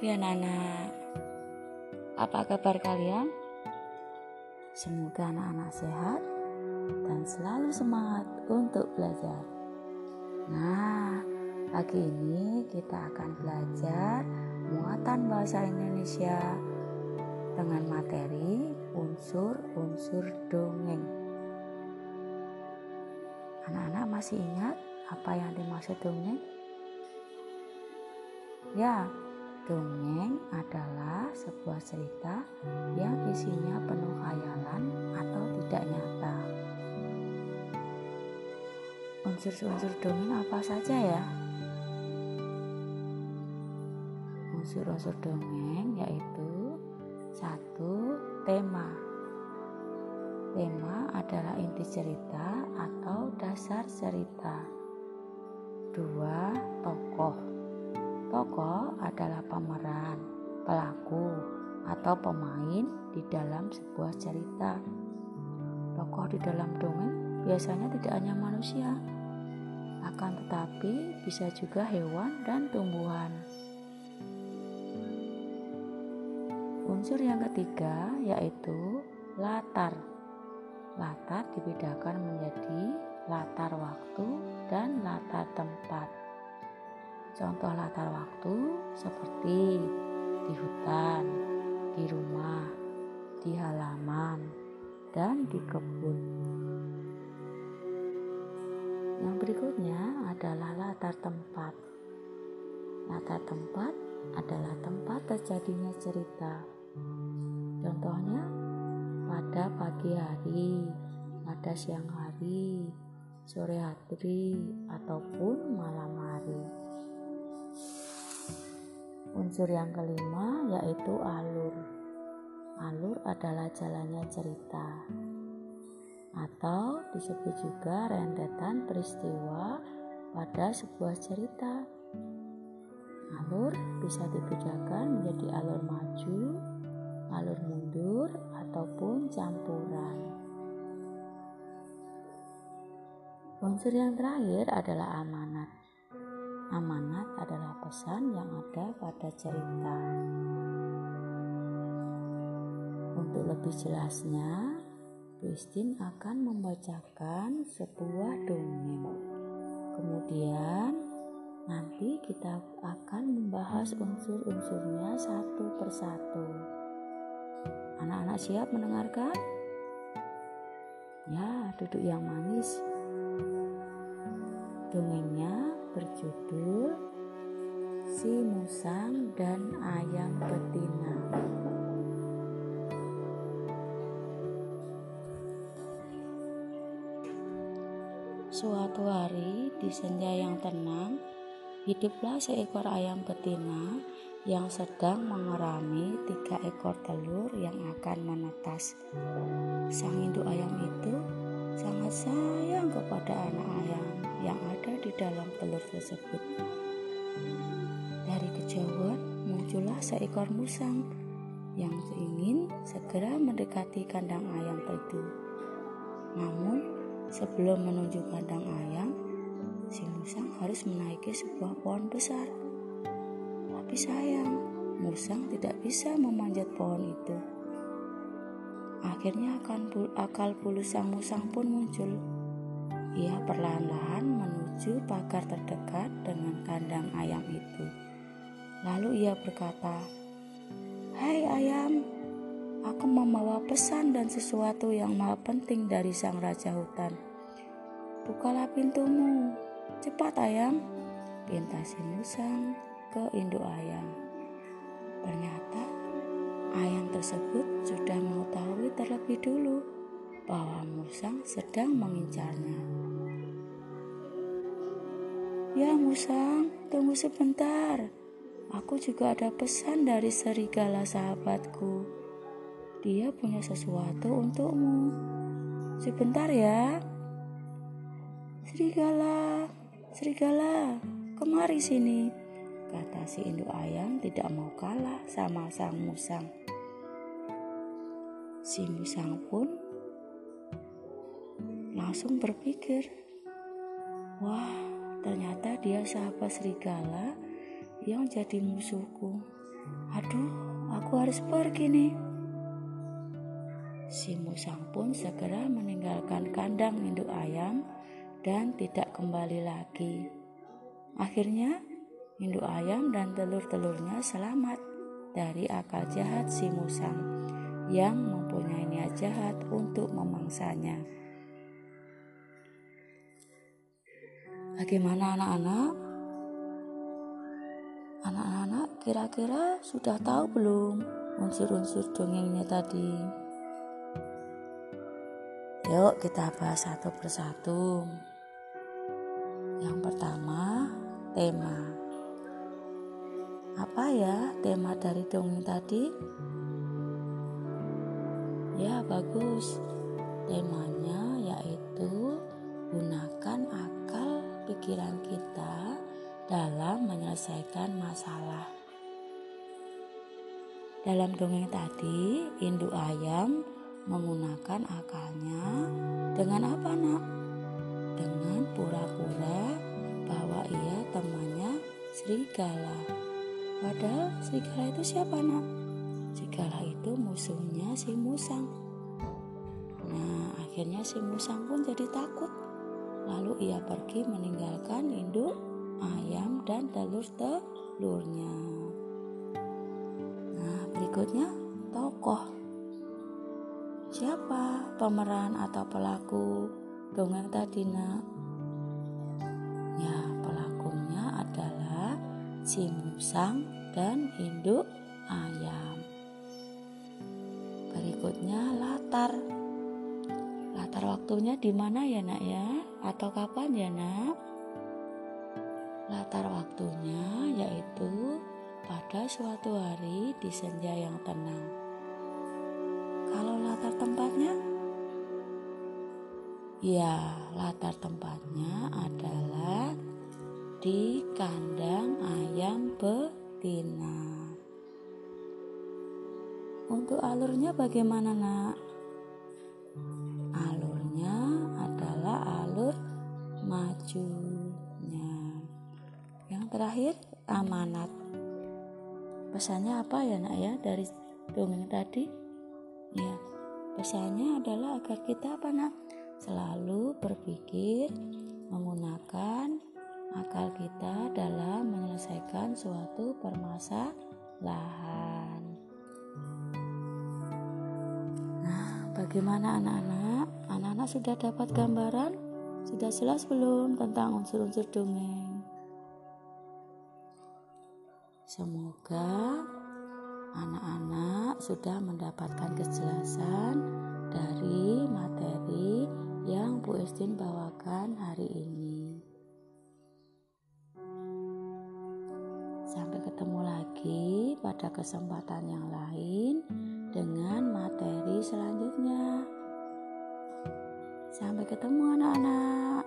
pagi anak-anak. Apa kabar kalian? Semoga anak-anak sehat dan selalu semangat untuk belajar. Nah, pagi ini kita akan belajar muatan bahasa Indonesia dengan materi unsur-unsur dongeng. Anak-anak masih ingat apa yang dimaksud dongeng? Ya, dongeng adalah sebuah cerita yang isinya penuh khayalan atau tidak nyata. Unsur-unsur dongeng apa saja ya? Unsur-unsur dongeng yaitu satu tema. Tema adalah inti cerita atau dasar cerita. Dua, tokoh Tokoh adalah pemeran, pelaku, atau pemain di dalam sebuah cerita. Tokoh di dalam dongeng biasanya tidak hanya manusia, akan tetapi bisa juga hewan dan tumbuhan. Unsur yang ketiga yaitu latar. Latar dibedakan menjadi latar waktu dan latar tempat. Contoh latar waktu seperti di hutan, di rumah, di halaman, dan di kebun. Yang berikutnya adalah latar tempat. Latar tempat adalah tempat terjadinya cerita. Contohnya pada pagi hari, pada siang hari, sore hari, ataupun malam hari. Unsur yang kelima yaitu alur. Alur adalah jalannya cerita atau disebut juga rentetan peristiwa pada sebuah cerita. Alur bisa dibedakan menjadi alur maju, alur mundur, ataupun campuran. Unsur yang terakhir adalah amanat. Amanat adalah pesan yang ada pada cerita. Untuk lebih jelasnya, Christine akan membacakan sebuah dongeng. Kemudian, nanti kita akan membahas unsur-unsurnya satu persatu. Anak-anak siap mendengarkan? Ya, duduk yang manis. Dongengnya berjudul Si Musang dan Ayam Betina. Suatu hari di senja yang tenang, hiduplah seekor ayam betina yang sedang mengerami tiga ekor telur yang akan menetas. Sang induk ayam itu sangat sayang dalam telur tersebut. Dari kejauhan muncullah seekor musang yang ingin segera mendekati kandang ayam itu. Namun, sebelum menuju kandang ayam, si musang harus menaiki sebuah pohon besar. Tapi sayang, musang tidak bisa memanjat pohon itu. Akhirnya akal bulu sang musang pun muncul. Ia perlahan-lahan menuju pagar terdekat dengan kandang ayam itu. Lalu ia berkata, "Hai ayam, aku membawa pesan dan sesuatu yang maha penting dari sang raja hutan. Bukalah pintumu, cepat ayam." Pinta si musang ke induk ayam. Ternyata ayam tersebut sudah mengetahui terlebih dulu bahwa musang sedang mengincarnya. Ya Musang, tunggu sebentar. Aku juga ada pesan dari serigala sahabatku. Dia punya sesuatu untukmu. Sebentar ya. Serigala, serigala, kemari sini. Kata si induk ayam tidak mau kalah sama sang musang. Si musang pun langsung berpikir, wah Ternyata dia sahabat serigala yang jadi musuhku. Aduh, aku harus pergi nih. Si musang pun segera meninggalkan kandang induk ayam dan tidak kembali lagi. Akhirnya, induk ayam dan telur-telurnya selamat dari akal jahat si musang yang mempunyai niat jahat untuk memangsanya. Bagaimana anak-anak? Anak-anak kira-kira sudah tahu belum unsur-unsur dongengnya tadi? Yuk kita bahas satu persatu. Yang pertama, tema. Apa ya tema dari dongeng tadi? Ya, bagus. Temanya yaitu gunakan akal pikiran kita dalam menyelesaikan masalah. Dalam dongeng tadi, induk ayam menggunakan akalnya dengan apa, Nak? Dengan pura-pura bahwa ia temannya serigala. Padahal serigala itu siapa, Nak? Serigala itu musuhnya si musang. Nah, akhirnya si musang pun jadi takut Lalu ia pergi meninggalkan induk ayam dan telur-telurnya. Nah, berikutnya tokoh. Siapa pemeran atau pelaku dongeng tadi, Nak? Ya, pelakunya adalah si musang dan induk ayam. Berikutnya latar Latar waktunya di mana ya nak ya? Atau kapan ya nak? Latar waktunya yaitu pada suatu hari di senja yang tenang. Kalau latar tempatnya? Ya, latar tempatnya adalah di kandang ayam betina. Untuk alurnya bagaimana, Nak? Majunya. Yang terakhir amanat. Pesannya apa ya nak ya dari dongeng tadi? Ya, pesannya adalah agar kita apa nak? Selalu berpikir menggunakan akal kita dalam menyelesaikan suatu permasalahan. Nah, bagaimana anak-anak? Anak-anak sudah dapat gambaran sudah jelas belum tentang unsur-unsur dongeng? Semoga anak-anak sudah mendapatkan kejelasan dari materi yang Bu Estin bawakan hari ini. Sampai ketemu lagi pada kesempatan yang lain dengan materi selanjutnya. Sampai ketemu anak-anak.